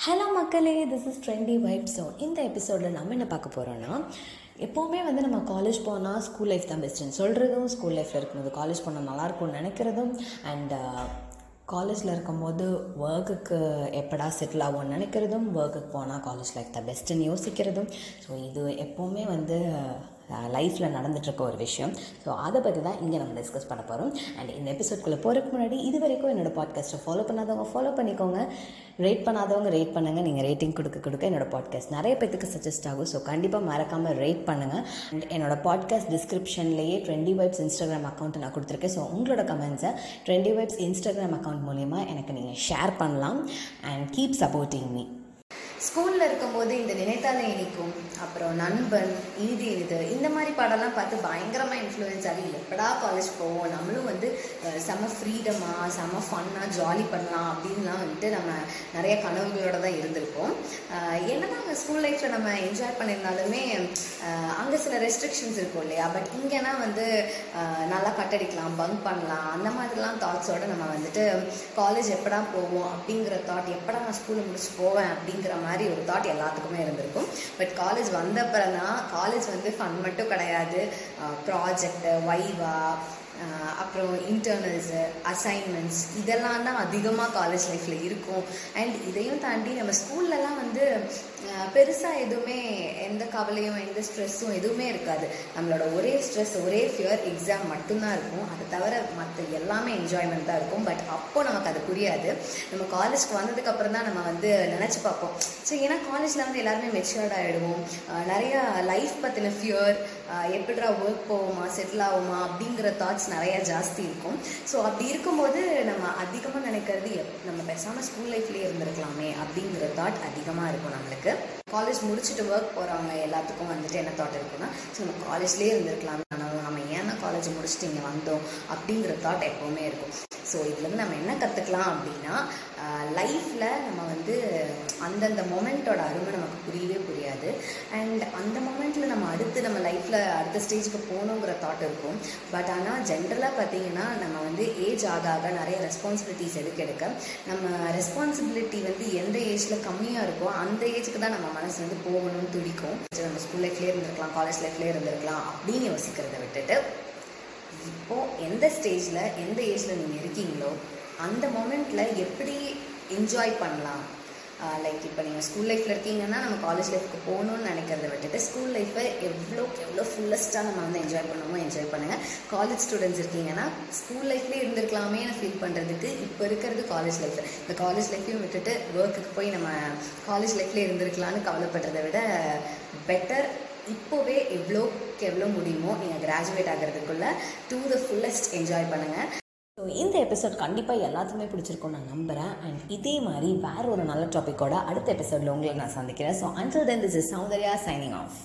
Hello மக்களே this is trendy vibe so இந்த எபிசோடில் நம்ம என்ன பார்க்க போகிறோன்னா எப்போவுமே வந்து நம்ம காலேஜ் போனால் ஸ்கூல் லைஃப் தான் பெஸ்ட்டுன்னு சொல்கிறதும் ஸ்கூல் லைஃப்பில் இருக்கும்போது காலேஜ் போனால் நல்லாயிருக்கும்னு நினைக்கிறதும் அண்ட் காலேஜில் uh, இருக்கும்போது ஒர்க்குக்கு எப்படா செட்டில் ஆகும்னு நினைக்கிறதும் ஒர்க்குக்கு போனால் காலேஜ் லைஃப் தான் பெஸ்ட்டுன்னு யோசிக்கிறதும். ஸோ இது எப்போவுமே வந்து லைஃப்பில் நடந்துகிட்ருக்க ஒரு விஷயம். ஸோ அதை பற்றி தான் இங்கே நம்ம டிஸ்கஸ் பண்ண போகிறோம் அண்ட் இந்த எபிசோட்குள்ளே போகிறதுக்கு முன்னாடி இது வரைக்கும் என்னோடய பாட்காஸ்ட்டை ஃபாலோ பண்ணாதவங்க ஃபாலோ பண்ணிக்கோங்க. ரேட் பண்ணாதவங்க ரேட் பண்ணுங்கள் நீங்கள் ரேட்டிங் கொடுக்க கொடுக்க என்னோடய பாட்காஸ்ட் நிறைய பேத்துக்கு சஜஸ்ட் ஆகும். ஸோ கண்டிப்பாக மறக்காமல் ரேட் பண்ணுங்கள் அண்ட் என்னோடய பாட்காஸ்ட் டிஸ்கிரிப்ஷன்லேயே ட்ரெண்டி வைப்ஸ் இன்ஸ்டாகிராம் அக்கௌண்ட் நான் கொடுத்துருக்கேன். ஸோ உங்களோட கமெண்ட்ஸை ட்ரெண்டி வைப்ஸ் இன்ஸ்டாகிராம் அக்கௌண்ட் மூலிமா எனக்கு நீங்கள் ஷேர் பண்ணலாம். அண்ட் கீப் சப்போர்ட்டிங் மீ ஸ்கூலில் இருக்கும்போது இந்த நினைத்தாலே இனிக்கும். அப்புறம் நண்பன் ஈதி இது இந்த மாதிரி பாடம்லாம் பார்த்து பயங்கரமாக இன்ஃப்ளூயன்ஸ் ஆகி எப்படா காலேஜ் போவோம்? நம்மளும் வந்து செம ஃப்ரீடமாக செம ஃபன்னாக ஜாலி பண்ணலாம் அப்படின்லாம் வந்துட்டு நம்ம நிறைய கனவுகளோடு தான் இருந்திருக்கோம் அஹ், என்னதான் அங்கே ஸ்கூல் லைஃப்பில் நம்ம என்ஜாய் பண்ணியிருந்தாலுமே அங்கே சில ரெஸ்ட்ரிக்ஷன்ஸ் இருக்கும் இல்லையா? பட் இங்கேனா வந்து நல்லா கட்டடிக்கலாம் பங்க் பண்ணலாம் அந்த மாதிரிலாம் தாட்ஸோடு நம்ம வந்துட்டு காலேஜ் எப்படா போவோம் அப்படிங்கிற தாட் எப்படா நான் ஸ்கூலில் முடிச்சு போவேன் அப்படிங்கிற மாதிரி மாதிரி ஒரு தாட் எல்லாத்துக்குமே இருந்திருக்கும். பட் காலேஜ் வந்தப்புறம் தான் காலேஜ் வந்து ஃபன் மட்டும் கிடையாது. ப்ராஜெக்டு வைவா அப்புறம் இன்டர்னல்ஸு அசைன்மெண்ட்ஸ் இதெல்லாம் தான் அதிகமாக காலேஜ் லைஃப்பில் இருக்கும். அண்ட் இதையும் தாண்டி நம்ம ஸ்கூல்லலாம் வந்து பெருசாக எதுவுமே கவலையும் எந்த ஸ்ட்ரெஸ்ஸும் எதுவுமே இருக்காது. நம்மளோட ஒரே ஸ்ட்ரெஸ் ஒரே ஃபியர் எக்ஸாம் மட்டும்தான் இருக்கும். அதை தவிர மற்ற எல்லாமே என்ஜாய்மெண்ட் தான் இருக்கும். பட் அப்போ நமக்கு அது புரியாது. நம்ம காலேஜ்க்கு வந்ததுக்கப்புறம் தான் நம்ம வந்து நினச்சி பார்ப்போம். ஸோ ஏன்னா காலேஜில் வந்து எல்லாருமே மெச்சூர்ட் ஆகிடுவோம் நிறைய லைஃப் பற்றின ஃபியர் எப்படிடா ஒர்க் போவோமா செட்டில் ஆகுமா அப்படிங்கிற தாட்ஸ் நிறைய ஜாஸ்தி இருக்கும். ஸோ அப்படி இருக்கும்போது நம்ம அதிகமாக நினைக்கிறது எப் நம்ம பேசாமல் ஸ்கூல் லைஃப்லேயே இருந்திருக்கலாமே அப்படிங்கிற தாட் அதிகமாக இருக்கும் நம்மளுக்கு. காலேஜ் முடிச்சுட்டு ஒர்க் போகிறவங்க எல்லாத்துக்கும் வந்துட்டு என்ன தாட் இருக்குன்னா ஸோ நம்ம காலேஜ்லேயே இருந்திருக்கலாம் ஆனால் நம்ம ஏன்னா காலேஜ் முடிச்சுட்டு இங்கே வந்தோம்? அப்படிங்கிற தாட் எப்போவுமே இருக்கும். ஸோ இதுலேருந்து நம்ம என்ன கற்றுக்கலாம் அப்படின்னா லைஃப்பில் நம்ம வந்து அந்தந்த மொமெண்ட்டோட அருமை நமக்கு புரியவே புரியாது. அண்ட் அந்த மொமெண்ட் அடுத்து நம்ம லைஃப்பில் அடுத்த ஸ்டேஜுக்கு போகணுங்கிற தாட் இருக்கும். பட் ஆனால் ஜென்ரலாக பார்த்தீங்கன்னா நம்ம வந்து ஏஜ் ஆக ஆக நிறைய ரெஸ்பான்சிபிலிட்டிஸ் எடுக்க எடுக்க? நம்ம ரெஸ்பான்சிபிலிட்டி வந்து எந்த ஏஜில் கம்மியாக இருக்கோ அந்த ஏஜுக்கு தான் நம்ம மனசு வந்து போகணும்னு துடிக்கும். நம்ம ஸ்கூல் லைஃப்லேயே இருந்திருக்கலாம் காலேஜ் லைஃப்லேயே இருந்திருக்கலாம் அப்படின்னு யோசிக்கிறத விட்டுட்டு இப்போது எந்த ஸ்டேஜில் எந்த ஏஜில் நீங்கள் இருக்கீங்களோ அந்த மொமெண்ட்டில் எப்படி என்ஜாய் பண்ணலாம்? லைக் இப்போ நீங்கள் ஸ்கூல் லைஃப்பில் இருக்கீங்கன்னா நம்ம காலேஜ் லைஃப்க்கு போகணும்னு நினைக்கிறத விட்டுட்டு ஸ்கூல் லைஃப்பை எவ்வளோக்கு எவ்வளோ ஃபுல்லஸ்ட்டாக நம்ம வந்து என்ஜாய் பண்ணுமோ என்ஜாய் பண்ணுங்கள் காலேஜ் ஸ்டூடெண்ட்ஸ் இருக்கீங்கன்னா ஸ்கூல் லைஃப்லேயே இருந்திருக்கலாமே நான் ஃபீல் பண்ணுறதுக்கு இப்போ இருக்கிறது காலேஜ் லைஃப் இந்த காலேஜ் லைஃப்பையும் விட்டுட்டு ஒர்க்குக்கு போய் நம்ம காலேஜ் லைஃப்லேயே இருந்திருக்கலாம்னு கவலைப்படுறதை விட பெட்டர் இப்போவே எவ்வளோக்கு எவ்வளோ முடியுமோ நீங்கள் கிராஜுவேட் ஆகிறதுக்குள்ளே டூ த ஃபுல்லஸ்ட் என்ஜாய் பண்ணுங்கள் ஸோ இந்த எபிசோட் கண்டிப்பாக எல்லாத்துக்குமே பிடிச்சிருக்கும் நான் நம்புகிறேன் அண்ட் இதே மாதிரி வேற ஒரு நல்ல டாப்பிக்கோட அடுத்த எபிசோடில் உங்களை நான் சந்திக்கிறேன். So until then this is Soundarya signing off